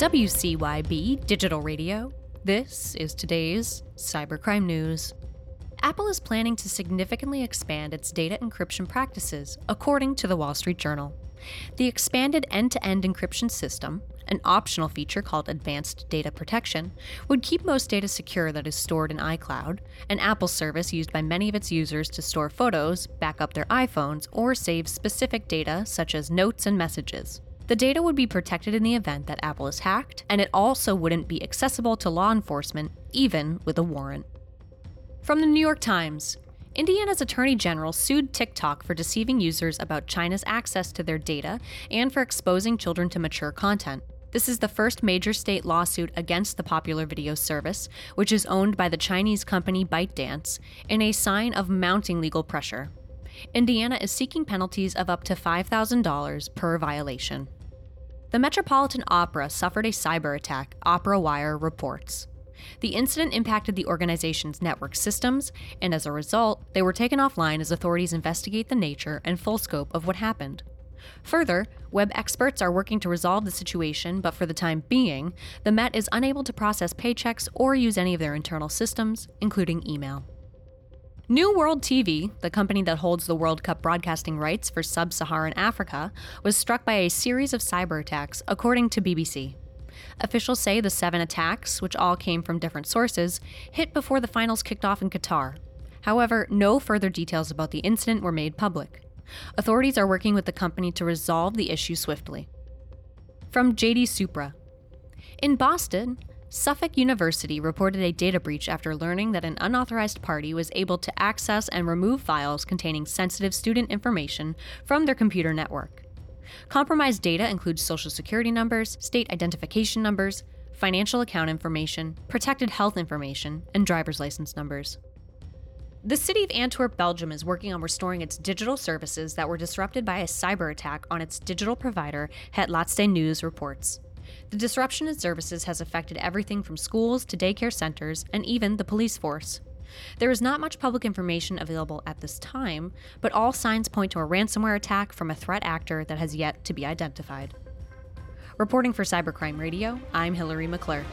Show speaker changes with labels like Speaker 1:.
Speaker 1: WCYB Digital Radio. This is today's cybercrime news. Apple is planning to significantly expand its data encryption practices, according to the Wall Street Journal. The expanded end to end encryption system, an optional feature called Advanced Data Protection, would keep most data secure that is stored in iCloud, an Apple service used by many of its users to store photos, back up their iPhones, or save specific data such as notes and messages. The data would be protected in the event that Apple is hacked, and it also wouldn't be accessible to law enforcement, even with a warrant. From the New York Times Indiana's Attorney General sued TikTok for deceiving users about China's access to their data and for exposing children to mature content. This is the first major state lawsuit against the popular video service, which is owned by the Chinese company ByteDance, in a sign of mounting legal pressure. Indiana is seeking penalties of up to $5,000 per violation. The Metropolitan Opera suffered a cyber attack, Opera Wire reports. The incident impacted the organization's network systems, and as a result, they were taken offline as authorities investigate the nature and full scope of what happened. Further, web experts are working to resolve the situation, but for the time being, the Met is unable to process paychecks or use any of their internal systems, including email. New World TV, the company that holds the World Cup broadcasting rights for sub Saharan Africa, was struck by a series of cyber attacks, according to BBC. Officials say the seven attacks, which all came from different sources, hit before the finals kicked off in Qatar. However, no further details about the incident were made public. Authorities are working with the company to resolve the issue swiftly. From JD Supra In Boston, Suffolk University reported a data breach after learning that an unauthorized party was able to access and remove files containing sensitive student information from their computer network. Compromised data includes social security numbers, state identification numbers, financial account information, protected health information, and driver's license numbers. The city of Antwerp, Belgium is working on restoring its digital services that were disrupted by a cyber attack on its digital provider, Het Laatste Nieuws reports. The disruption in services has affected everything from schools to daycare centers and even the police force. There is not much public information available at this time, but all signs point to a ransomware attack from a threat actor that has yet to be identified. Reporting for Cybercrime Radio, I'm Hillary McClure.